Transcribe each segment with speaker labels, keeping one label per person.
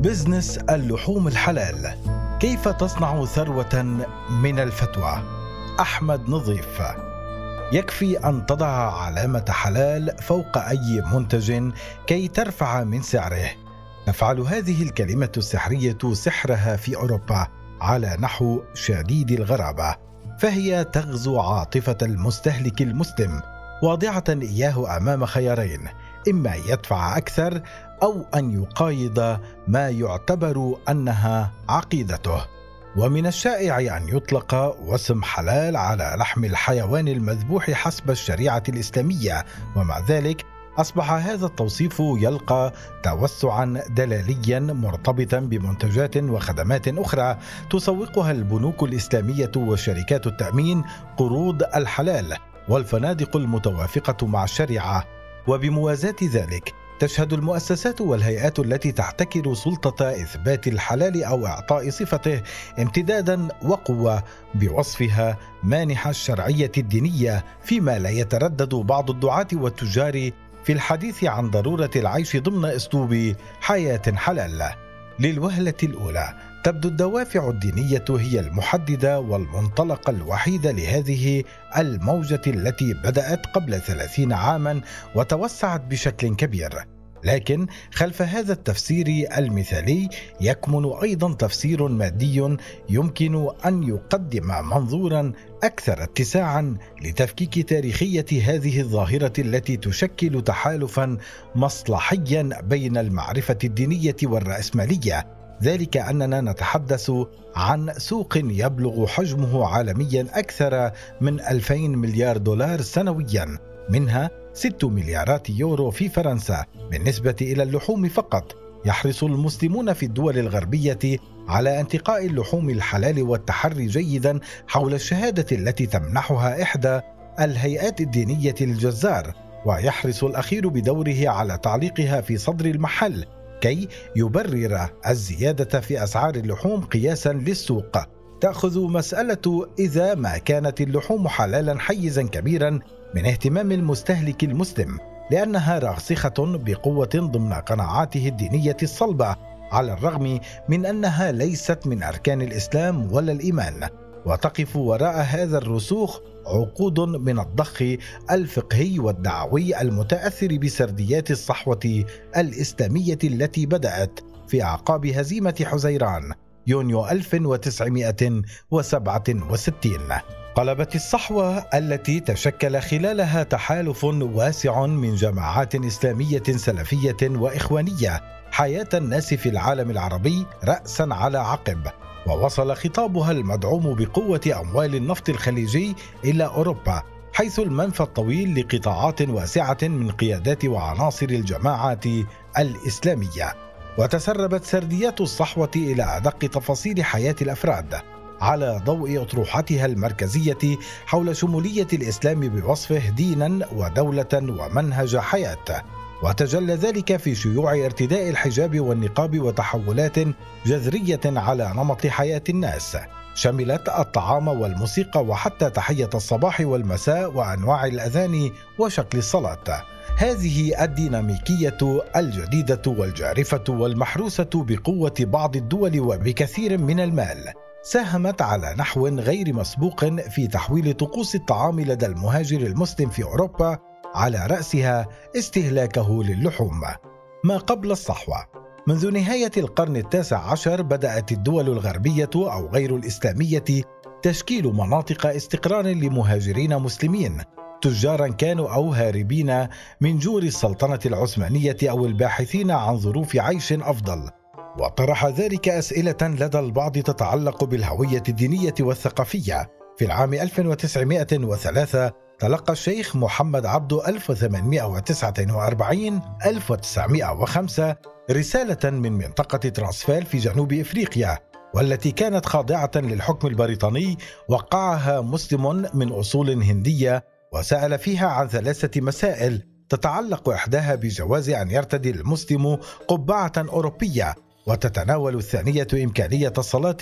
Speaker 1: بزنس اللحوم الحلال. كيف تصنع ثروة من الفتوى؟ أحمد نظيف. يكفي أن تضع علامة حلال فوق أي منتج كي ترفع من سعره. تفعل هذه الكلمة السحرية سحرها في أوروبا على نحو شديد الغرابة فهي تغزو عاطفة المستهلك المسلم واضعة إياه أمام خيارين إما يدفع أكثر أو أن يقايض ما يعتبر أنها عقيدته. ومن الشائع أن يطلق وسم حلال على لحم الحيوان المذبوح حسب الشريعة الإسلامية. ومع ذلك أصبح هذا التوصيف يلقى توسعا دلاليا مرتبطا بمنتجات وخدمات أخرى تسوقها البنوك الإسلامية وشركات التأمين قروض الحلال والفنادق المتوافقة مع الشريعة. وبموازاة ذلك تشهد المؤسسات والهيئات التي تحتكر سلطة إثبات الحلال أو إعطاء صفته امتدادا وقوة بوصفها مانح الشرعية الدينية فيما لا يتردد بعض الدعاة والتجار في الحديث عن ضرورة العيش ضمن أسلوب حياة حلال. للوهلة الأولى تبدو الدوافع الدينية هي المحددة والمنطلق الوحيد لهذه الموجة التي بدأت قبل ثلاثين عاما وتوسعت بشكل كبير. لكن خلف هذا التفسير المثالي يكمن أيضا تفسير مادي يمكن أن يقدم منظورا أكثر اتساعا لتفكيك تاريخية هذه الظاهرة التي تشكل تحالفا مصلحيا بين المعرفة الدينية والرأسمالية. ذلك أننا نتحدث عن سوق يبلغ حجمه عالميا أكثر من 2000 مليار دولار سنويا. منها 6 مليارات يورو في فرنسا بالنسبة إلى اللحوم فقط. يحرص المسلمون في الدول الغربية على انتقاء اللحوم الحلال والتحري جيدا حول الشهادة التي تمنحها إحدى الهيئات الدينية للجزار ويحرص الأخير بدوره على تعليقها في صدر المحل. كي يبرر الزيادة في أسعار اللحوم قياسا للسوق. تأخذ مسألة إذا ما كانت اللحوم حلالا حيزا كبيرا من اهتمام المستهلك المسلم لأنها راسخة بقوة ضمن قناعاته الدينية الصلبة على الرغم من أنها ليست من أركان الإسلام ولا الإيمان. وتقف وراء هذا الرسوخ عقود من الضخ الفقهي والدعوي المتأثر بسرديات الصحوة الإسلامية التي بدأت في أعقاب هزيمة حزيران يونيو 1967 قلبت الصحوة التي تشكل خلالها تحالف واسع من جماعات إسلامية سلفية وإخوانية حياة الناس في العالم العربي رأسا على عقب. ووصل خطابها المدعوم بقوة أموال النفط الخليجي إلى أوروبا حيث المنفى الطويل لقطاعات واسعة من قيادات وعناصر الجماعات الإسلامية. وتسربت سرديات الصحوة إلى أدق تفاصيل حياة الأفراد على ضوء أطروحتها المركزية حول شمولية الإسلام بوصفه دينا ودولة ومنهج حياة. وتجلى ذلك في شيوع ارتداء الحجاب والنقاب وتحولات جذرية على نمط حياة الناس. شملت الطعام والموسيقى وحتى تحية الصباح والمساء وأنواع الأذان وشكل الصلاة. هذه الديناميكية الجديدة والجارفة والمحروسة بقوة بعض الدول وبكثير من المال. ساهمت على نحو غير مسبوق في تحويل طقوس الطعام لدى المهاجر المسلم في أوروبا على رأسها استهلاكه للحوم. ما قبل الصحوة. منذ نهاية القرن التاسع عشر بدأت الدول الغربية أو غير الإسلامية تشكيل مناطق استقرار لمهاجرين مسلمين. تجارا كانوا أو هاربين من جور السلطنة العثمانية أو الباحثين عن ظروف عيش أفضل. وطرح ذلك أسئلة لدى البعض تتعلق بالهوية الدينية والثقافية. في العام 1903 تلقى الشيخ محمد عبده 1849 1905 رسالة من منطقة ترانسفال في جنوب إفريقيا والتي كانت خاضعة للحكم البريطاني وقعها مسلم من أصول هندية وسأل فيها عن ثلاثة مسائل تتعلق إحداها بجواز أن يرتدي المسلم قبعة أوروبية وتتناول الثانية إمكانية الصلاة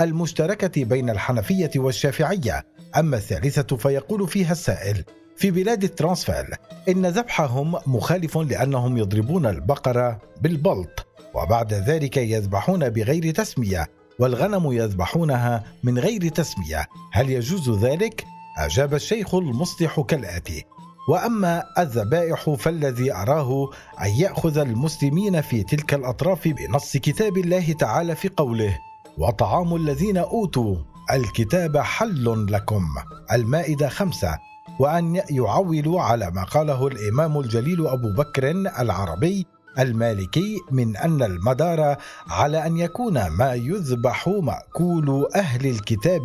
Speaker 1: المشتركة بين الحنفية والشافعية. أما الثالثة فيقول فيها السائل في بلاد الترانسفال إن ذبحهم مخالف لأنهم يضربون البقرة بالبلط وبعد ذلك يذبحون بغير تسمية والغنم يذبحونها من غير تسمية هل يجوز ذلك؟ أجاب الشيخ المصلح كالآتي. وأما الذبائح فالذي أراه أن يأخذ المسلمين في تلك الأطراف بنص كتاب الله تعالى في قوله وطعام الذين أوتوا الكتاب حل لكم. المائدة خمسة. وأن يعولوا على ما قاله الإمام الجليل أبو بكر العربي المالكي من أن المدار على أن يكون ما يذبح مأكول أهل الكتاب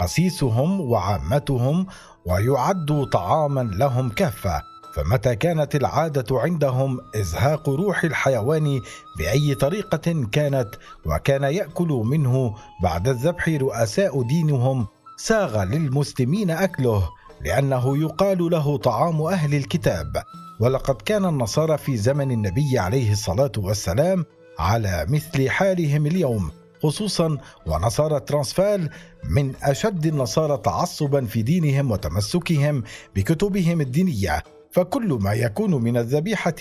Speaker 1: قسيسهم وعامتهم ويعد طعاما لهم كافة. فمتى كانت العادة عندهم إزهاق روح الحيوان بأي طريقة كانت وكان يأكل منه بعد الذبح رؤساء دينهم ساغ للمسلمين أكله لأنه يقال له طعام أهل الكتاب. ولقد كان النصارى في زمن النبي عليه الصلاة والسلام على مثل حالهم اليوم خصوصا ونصارى ترانسفال من أشد النصارى تعصبا في دينهم وتمسكهم بكتبهم الدينية. فكل ما يكون من الذبيحة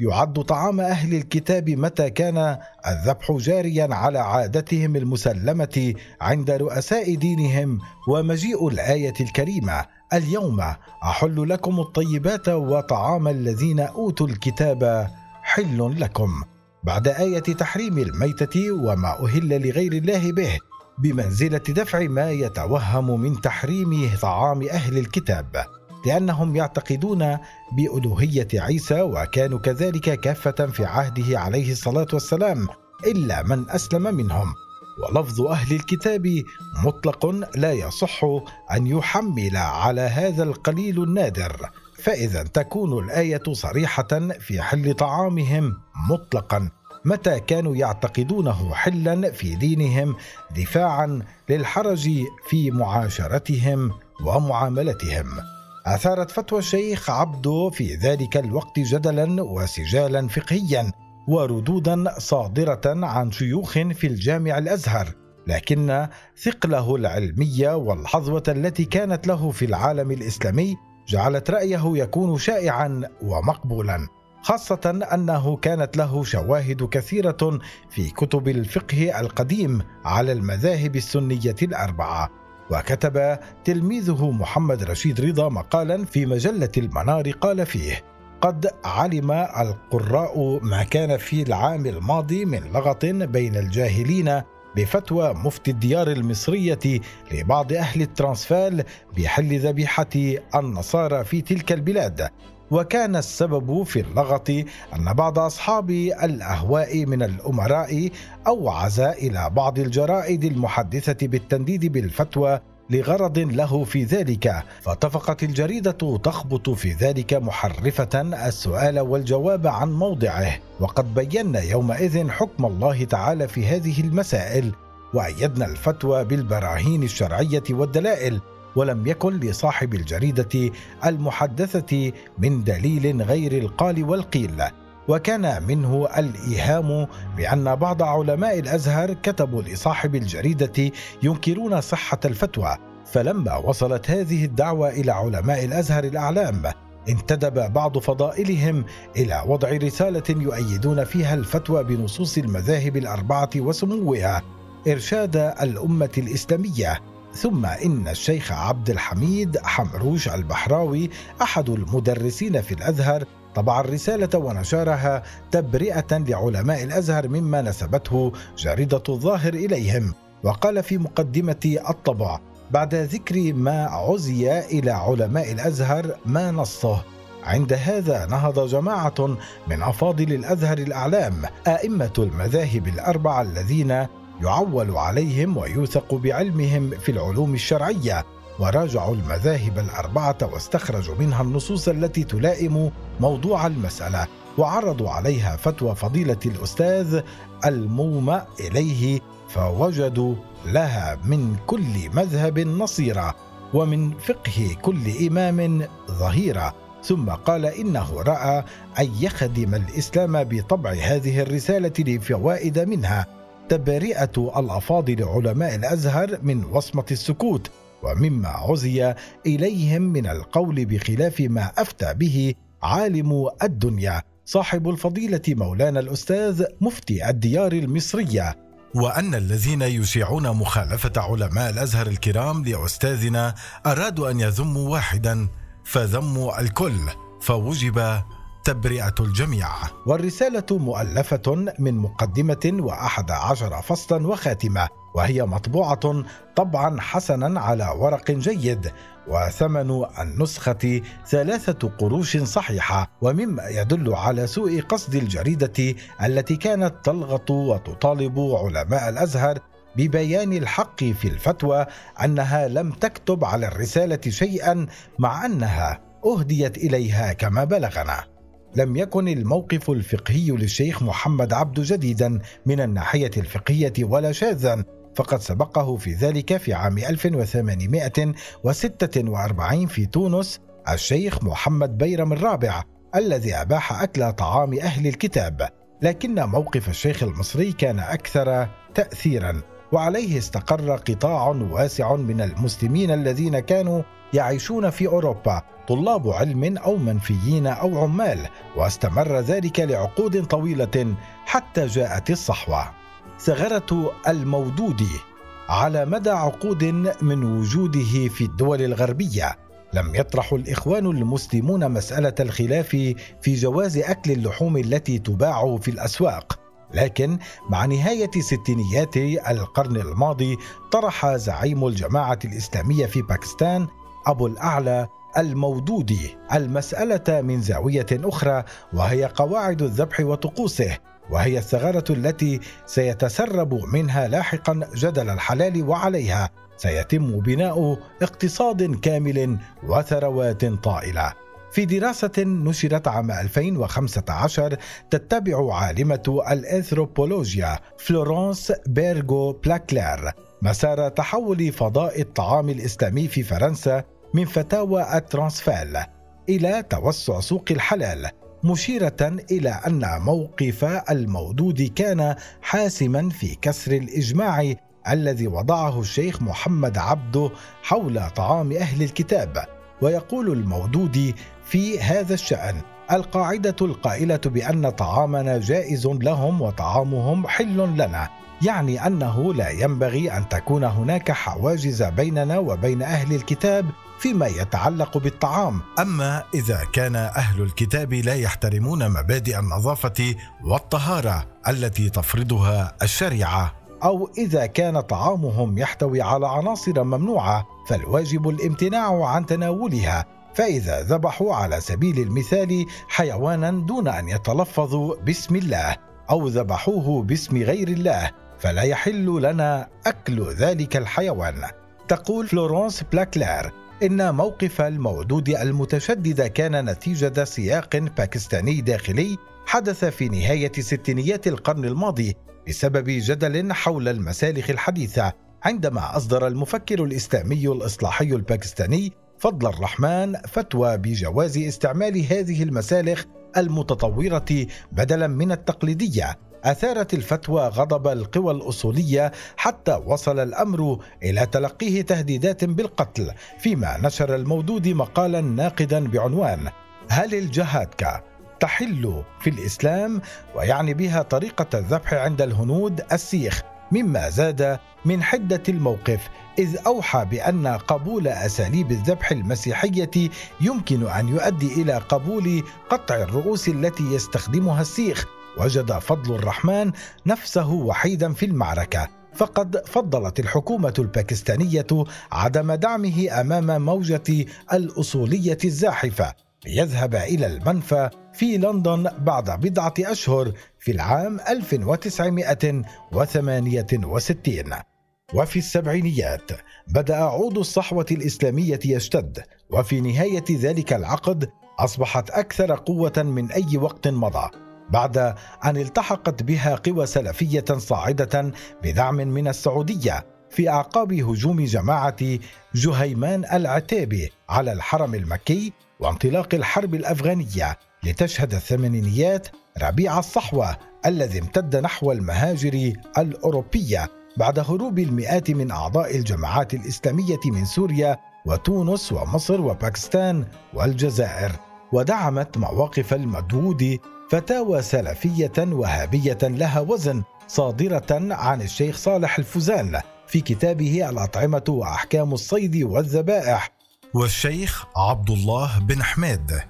Speaker 1: يعد طعام أهل الكتاب متى كان الذبح جاريا على عادتهم المسلمة عند رؤساء دينهم ومجيء الآية الكريمة. اليوم أحل لكم الطيبات وطعام الذين أوتوا الكتاب حل لكم. بعد آية تحريم الميتة وما أهل لغير الله به بمنزلة دفع ما يتوهم من تحريم طعام أهل الكتاب. لأنهم يعتقدون بألوهية عيسى وكانوا كذلك كافة في عهده عليه الصلاة والسلام إلا من أسلم منهم. ولفظ أهل الكتاب مطلق لا يصح أن يحمل على هذا القليل النادر. فإذا تكون الآية صريحة في حل طعامهم مطلقا متى كانوا يعتقدونه حلا في دينهم دفاعا للحرج في معاشرتهم ومعاملتهم. أثارت فتوى الشيخ عبده في ذلك الوقت جدلا وسجالا فقهيا وردودا صادرة عن شيوخ في الجامع الأزهر لكن ثقله العلميه والحظوة التي كانت له في العالم الإسلامي جعلت رأيه يكون شائعا ومقبولا خاصة أنه كانت له شواهد كثيرة في كتب الفقه القديم على المذاهب السنية الأربعة. وكتب تلميذه محمد رشيد رضا مقالا في مجلة المنار قال فيه قد علم القراء ما كان في العام الماضي من لغط بين الجاهلين بفتوى مفتي الديار المصرية لبعض أهل الترانسفال بحل ذبيحة النصارى في تلك البلاد. وكان السبب في اللغط أن بعض أصحاب الأهواء من الأمراء أوعز إلى بعض الجرائد المحدثة بالتنديد بالفتوى لغرض له في ذلك فاتفقت الجريدة تخبط في ذلك محرفة السؤال والجواب عن موضعه وقد بينا يومئذ حكم الله تعالى في هذه المسائل وأيدنا الفتوى بالبراهين الشرعية والدلائل ولم يكن لصاحب الجريدة المحدثة من دليل غير القال والقيل. وكان منه الإيهام بأن بعض علماء الأزهر كتبوا لصاحب الجريدة ينكرون صحة الفتوى. فلما وصلت هذه الدعوة إلى علماء الأزهر الأعلام انتدب بعض فضائلهم إلى وضع رسالة يؤيدون فيها الفتوى بنصوص المذاهب الأربعة وسموها إرشاد الأمة الإسلامية. ثم إن الشيخ عبد الحميد حمروش البحراوي أحد المدرسين في الأزهر طبع الرسالة ونشرها تبرئة لعلماء الأزهر مما نسبته جريدة الظاهر إليهم. وقال في مقدمة الطبع بعد ذكر ما عزي إلى علماء الأزهر ما نصه. عند هذا نهض جماعة من أفاضل الأزهر الأعلام أئمة المذاهب الأربعة الذين يعول عليهم ويوثق بعلمهم في العلوم الشرعية وراجعوا المذاهب الأربعة واستخرجوا منها النصوص التي تلائم موضوع المسألة وعرضوا عليها فتوى فضيلة الأستاذ المومى إليه فوجدوا لها من كل مذهب نصيرا ومن فقه كل إمام ظهيرا ثم قال إنه رأى أن يخدم الإسلام بطبع هذه الرسالة لفوائد منها. تبرئة الأفاضل علماء الأزهر من وصمة السكوت ومما عزي إليهم من القول بخلاف ما أفتى به عالم الدنيا صاحب الفضيلة مولانا الأستاذ مفتي الديار المصرية. وأن الذين يشيعون مخالفة علماء الأزهر الكرام لأستاذنا أرادوا أن يذموا واحدا فذموا الكل فوجب تبرئة الجميع. والرسالة مؤلفة من مقدمة وأحد عشر فصلا وخاتمة وهي مطبوعة طبعا حسنا على ورق جيد وثمن النسخة ثلاثة قروش صحيحة ومما يدل على سوء قصد الجريدة التي كانت تلغط وتطالب علماء الأزهر ببيان الحق في الفتوى أنها لم تكتب على الرسالة شيئا مع أنها أهديت إليها كما بلغنا. لم يكن الموقف الفقهي للشيخ محمد عبد جديدا من الناحية الفقهية ولا شاذا فقد سبقه في ذلك في عام 1846 في تونس الشيخ محمد بيرم الرابع الذي أباح أكل طعام أهل الكتاب. لكن موقف الشيخ المصري كان أكثر تأثيرا وعليه استقر قطاع واسع من المسلمين الذين كانوا يعيشون في أوروبا طلاب علم أو منفيين أو عمال واستمر ذلك لعقود طويلة حتى جاءت الصحوة. ثغرة المودودي على مدى عقود من وجوده في الدول الغربية. لم يطرح الإخوان المسلمون مسألة الخلاف في جواز أكل اللحوم التي تباع في الأسواق. لكن مع نهاية ستينيات القرن الماضي طرح زعيم الجماعة الإسلامية في باكستان أبو الأعلى المودودي المسألة من زاوية أخرى وهي قواعد الذبح وطقوسه وهي الثغرة التي سيتسرب منها لاحقا جدل الحلال وعليها سيتم بناء اقتصاد كامل وثروات طائلة. في دراسة نشرت عام 2015 تتبع عالمة الإنثروبولوجيا فلورانس بيرغو بلاكلير مسار تحول فضاء الطعام الإسلامي في فرنسا من فتاوى الترانسفال إلى توسع سوق الحلال مشيرة إلى أن موقف المودودي كان حاسما في كسر الإجماع الذي وضعه الشيخ محمد عبده حول طعام أهل الكتاب. ويقول المودودي في هذا الشأن القاعدة القائلة بأن طعامنا جائز لهم وطعامهم حل لنا يعني أنه لا ينبغي أن تكون هناك حواجز بيننا وبين أهل الكتاب فيما يتعلق بالطعام. أما إذا كان أهل الكتاب لا يحترمون مبادئ النظافة والطهارة التي تفرضها الشريعة. أو إذا كان طعامهم يحتوي على عناصر ممنوعة فالواجب الامتناع عن تناولها. فإذا ذبحوا على سبيل المثال حيوانا دون أن يتلفظوا باسم الله أو ذبحوه باسم غير الله فلا يحل لنا أكل ذلك الحيوان. تقول فلورانس بلاكلير إن موقف المودودي المتشدد كان نتيجة سياق باكستاني داخلي حدث في نهاية ستينيات القرن الماضي بسبب جدل حول المسالخ الحديثة عندما أصدر المفكر الإسلامي الإصلاحي الباكستاني فضل الرحمن فتوى بجواز استعمال هذه المسالخ المتطورة بدلا من التقليدية. آثارت الفتوى غضب القوى الأصولية حتى وصل الأمر إلى تلقيه تهديدات بالقتل فيما نشر المودود مقالا ناقدا بعنوان هل الجهاتكا تحل في الإسلام؟ ويعني بها طريقة الذبح عند الهنود السيخ مما زاد من حدة الموقف إذ أوحى بأن قبول أساليب الذبح المسيحية يمكن أن يؤدي إلى قبول قطع الرؤوس التي يستخدمها السيخ. وجد فضل الرحمن نفسه وحيدا في المعركة. فقد فضلت الحكومة الباكستانية عدم دعمه أمام موجة الأصولية الزاحفة. ليذهب إلى المنفى في لندن بعد بضعة أشهر في العام 1968 وفي السبعينيات بدأ عود الصحوة الإسلامية يشتد وفي نهاية ذلك العقد أصبحت أكثر قوة من أي وقت مضى. بعد أن التحقت بها قوى سلفية صاعدة بدعم من السعودية في أعقاب هجوم جماعة جهيمان العتيبي على الحرم المكي وانطلاق الحرب الأفغانية لتشهد الثمانينيات ربيع الصحوة الذي امتد نحو المهاجر الأوروبية بعد هروب المئات من أعضاء الجماعات الإسلامية من سوريا وتونس ومصر وباكستان والجزائر ودعمت مواقف المدود فتاوى سلفية وهابية لها وزن صادرة عن الشيخ صالح الفوزان في كتابه الأطعمة وأحكام الصيد والذبائح. والشيخ عبد الله بن حميد.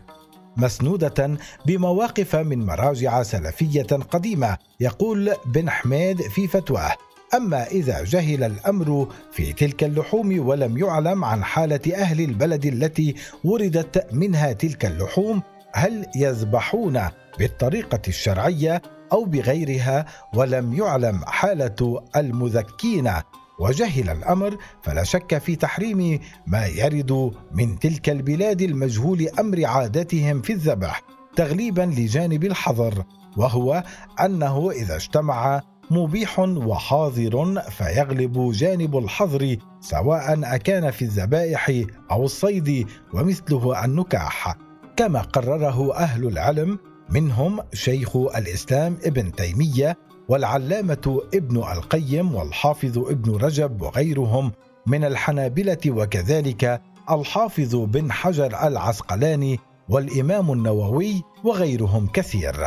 Speaker 1: مسنودة بمواقف من مراجع سلفية قديمة يقول بن حميد في فتواه أما إذا جهل الأمر في تلك اللحوم ولم يعلم عن حالة أهل البلد التي وردت منها تلك اللحوم هل يذبحون بالطريقة الشرعية أو بغيرها ولم يعلم حالة المذكين؟ وجهل الأمر فلا شك في تحريم ما يرد من تلك البلاد المجهول أمر عاداتهم في الذبح تغليبا لجانب الحظر وهو أنه إذا اجتمع مبيح وحاضر فيغلب جانب الحظر سواء أكان في الذبائح أو الصيد ومثله النكاح. كما قرره أهل العلم منهم شيخ الإسلام ابن تيمية والعلامة ابن القيم والحافظ ابن رجب وغيرهم من الحنابلة وكذلك الحافظ بن حجر العسقلاني والإمام النووي وغيرهم كثير.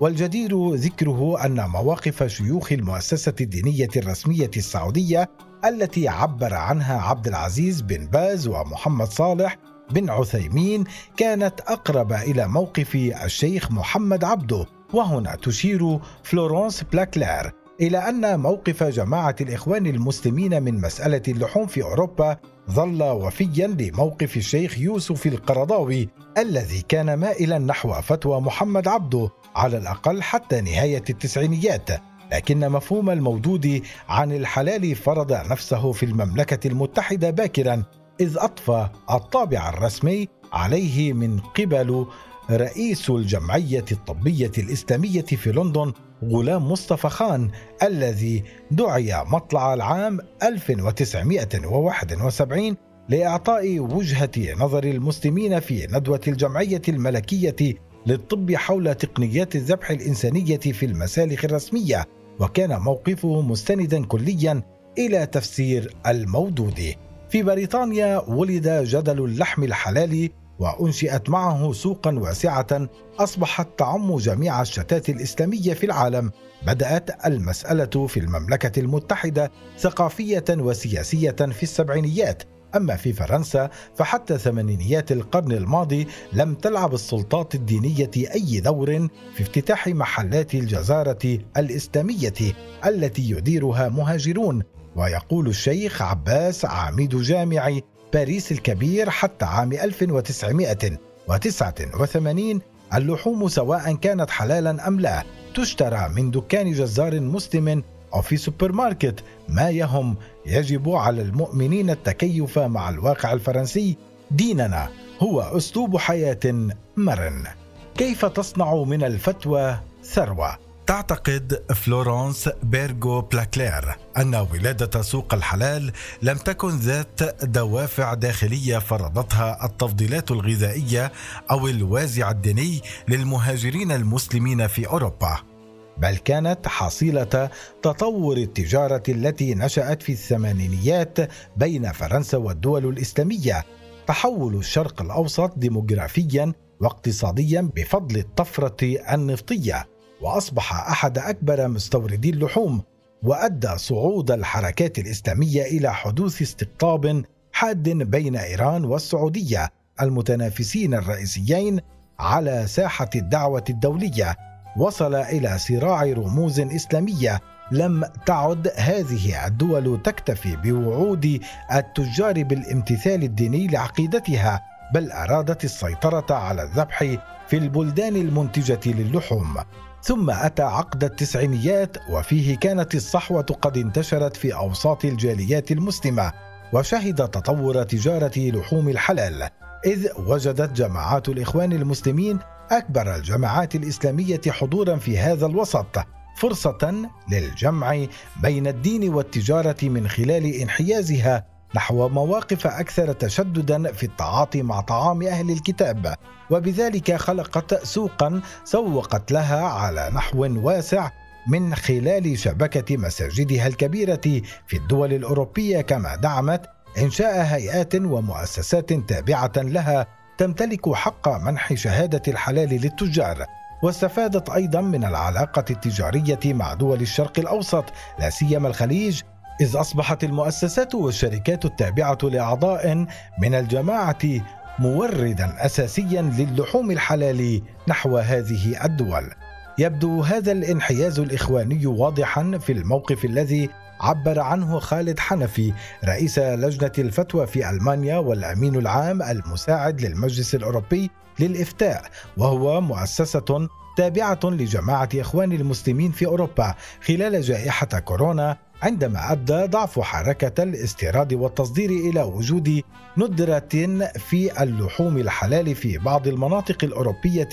Speaker 1: والجدير ذكره أن مواقف شيوخ المؤسسة الدينية الرسمية السعودية التي عبر عنها عبد العزيز بن باز ومحمد صالح بن عثيمين كانت أقرب إلى موقف الشيخ محمد عبده وهنا تشير فلورانس بلاكلير إلى أن موقف جماعة الإخوان المسلمين من مسألة اللحوم في أوروبا ظل وفيا لموقف الشيخ يوسف القرضاوي الذي كان مائلا نحو فتوى محمد عبده على الأقل حتى نهاية التسعينيات. لكن مفهوم المودودي عن الحلال فرض نفسه في المملكة المتحدة باكرا إذ أضفى الطابع الرسمي عليه من قبل رئيس الجمعية الطبية الإسلامية في لندن غلام مصطفى خان الذي دعي مطلع العام 1971 لإعطاء وجهة نظر المسلمين في ندوة الجمعية الملكية للطب حول تقنيات الذبح الإنسانية في المسالخ الرسمية وكان موقفه مستندا كليا إلى تفسير المودود في بريطانيا ولد جدل اللحم الحلال وأنشئت معه سوقا واسعة أصبحت تعم جميع الشتات الإسلامية في العالم. بدأت المسألة في المملكة المتحدة ثقافية وسياسية في السبعينيات. أما في فرنسا فحتى ثمانينيات القرن الماضي لم تلعب السلطات الدينية أي دور في افتتاح محلات الجزارة الإسلامية التي يديرها مهاجرون. ويقول الشيخ عباس عميد جامع باريس الكبير حتى عام 1989 اللحوم سواء كانت حلالا أم لا. تشترى من دكان جزار مسلم أو في سوبر ماركت ما يهم يجب على المؤمنين التكيف مع الواقع الفرنسي. ديننا هو أسلوب حياة مرن. كيف تصنع من الفتوى ثروة؟ تعتقد فلورانس بيرغو بلاكلير أن ولادة سوق الحلال لم تكن ذات دوافع داخلية فرضتها التفضيلات الغذائية أو الوازع الديني للمهاجرين المسلمين في أوروبا بل كانت حصيلة تطور التجارة التي نشأت في الثمانينيات بين فرنسا والدول الإسلامية تحول الشرق الأوسط ديموغرافيا واقتصاديا بفضل الطفرة النفطية. وأصبح أحد أكبر مستوردي اللحوم وأدى صعود الحركات الإسلامية إلى حدوث استقطاب حاد بين إيران والسعودية المتنافسين الرئيسيين على ساحة الدعوة الدولية. وصل إلى صراع رموز إسلامية لم تعد هذه الدول تكتفي بوعود التجار بالامتثال الديني لعقيدتها بل أرادت السيطرة على الذبح في البلدان المنتجة للحوم. ثم أتى عقد التسعينيات وفيه كانت الصحوة قد انتشرت في أوساط الجاليات المسلمة وشهد تطور تجارة لحوم الحلال. إذ وجدت جماعات الإخوان المسلمين أكبر الجماعات الإسلامية حضورا في هذا الوسط فرصة للجمع بين الدين والتجارة من خلال انحيازها نحو مواقف أكثر تشددا في التعاطي مع طعام أهل الكتاب. وبذلك خلقت سوقا سوقت لها على نحو واسع من خلال شبكة مساجدها الكبيرة في الدول الأوروبية كما دعمت إنشاء هيئات ومؤسسات تابعة لها تمتلك حق منح شهادة الحلال للتجار. واستفادت أيضا من العلاقة التجارية مع دول الشرق الأوسط لا سيما الخليج إذ أصبحت المؤسسات والشركات التابعة لأعضاء من الجماعة موردا أساسيا للحوم الحلال نحو هذه الدول. يبدو هذا الانحياز الإخواني واضحا في الموقف الذي عبر عنه خالد حنفي رئيس لجنة الفتوى في ألمانيا والأمين العام المساعد للمجلس الأوروبي للإفتاء وهو مؤسسة تابعة لجماعة إخوان المسلمين في أوروبا خلال جائحة كورونا عندما أدى ضعف حركة الاستيراد والتصدير إلى وجود ندرة في اللحوم الحلال في بعض المناطق الأوروبية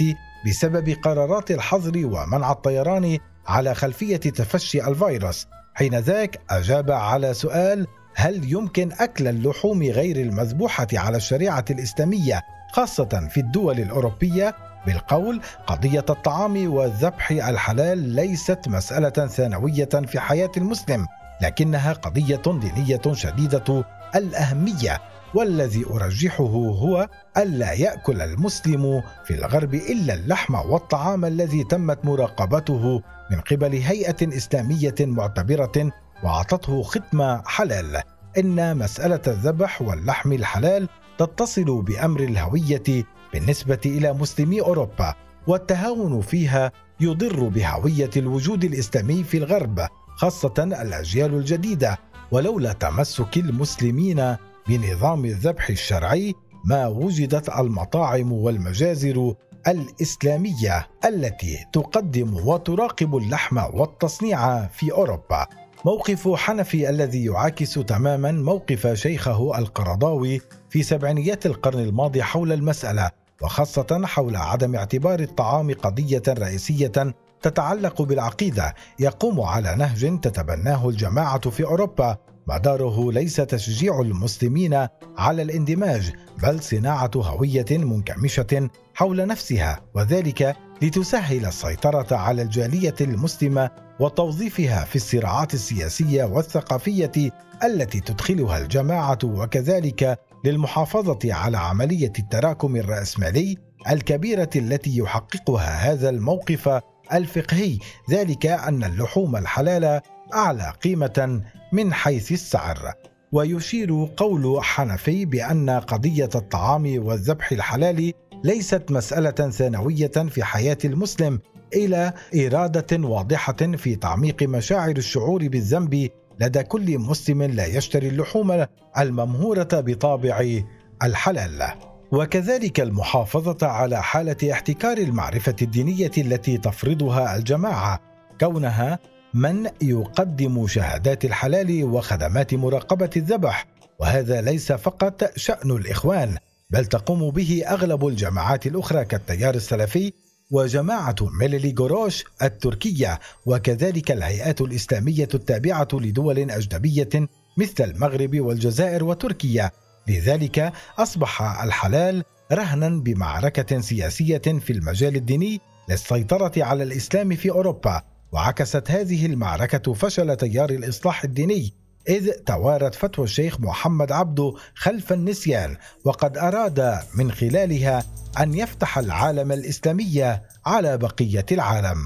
Speaker 1: بسبب قرارات الحظر ومنع الطيران على خلفية تفشي الفيروس. حين ذاك أجاب على سؤال هل يمكن أكل اللحوم غير المذبوحة على الشريعة الإسلامية خاصة في الدول الأوروبية؟ بالقول قضية الطعام والذبح الحلال ليست مسألة ثانوية في حياة المسلم لكنها قضية دينية شديدة الأهمية والذي أرجحه هو الا يأكل المسلم في الغرب إلا اللحم والطعام الذي تمت مراقبته من قبل هيئة إسلامية معتبرة وأعطته ختم حلال. إن مسألة الذبح واللحم الحلال تتصل بأمر الهوية بالنسبة إلى مسلمي أوروبا والتهاون فيها يضر بهوية الوجود الإسلامي في الغرب خاصة الأجيال الجديدة ولولا تمسك المسلمين بنظام الذبح الشرعي ما وجدت المطاعم والمجازر الإسلامية التي تقدم وتراقب اللحم والتصنيع في أوروبا. موقف حنفي الذي يعاكس تماما موقف شيخه القرضاوي في سبعينيات القرن الماضي حول المسألة. وخاصة حول عدم اعتبار الطعام قضية رئيسية تتعلق بالعقيدة يقوم على نهج تتبناه الجماعة في أوروبا. مداره ليس تشجيع المسلمين على الاندماج بل صناعة هوية منكمشة حول نفسها وذلك لتسهل السيطرة على الجالية المسلمة وتوظيفها في الصراعات السياسية والثقافية التي تدخلها الجماعة وكذلك للمحافظة على عملية التراكم الرأسمالي الكبيرة التي يحققها هذا الموقف الفقهي. ذلك أن اللحوم الحلال أعلى قيمة من حيث السعر. ويشير قول حنفي بأن قضية الطعام والذبح الحلال ليست مسألة ثانوية في حياة المسلم إلى إرادة واضحة في تعميق مشاعر الشعور بالذنب لدى كل مسلم لا يشتري اللحوم الممهورة بطابع الحلال. وكذلك المحافظة على حالة احتكار المعرفة الدينية التي تفرضها الجماعة كونها من يقدم شهادات الحلال وخدمات مراقبة الذبح. وهذا ليس فقط شأن الإخوان بل تقوم به أغلب الجماعات الأخرى كالتيار السلفي وجماعة ميليلي جوروش التركية وكذلك الهيئات الإسلامية التابعة لدول أجنبية مثل المغرب والجزائر وتركيا. لذلك أصبح الحلال رهنا بمعركة سياسية في المجال الديني للسيطرة على الإسلام في أوروبا. وعكست هذه المعركة فشل تيار الإصلاح الديني إذ توارت فتوى الشيخ محمد عبده خلف النسيان وقد أراد من خلالها أن يفتح العالم الإسلامي على بقية العالم.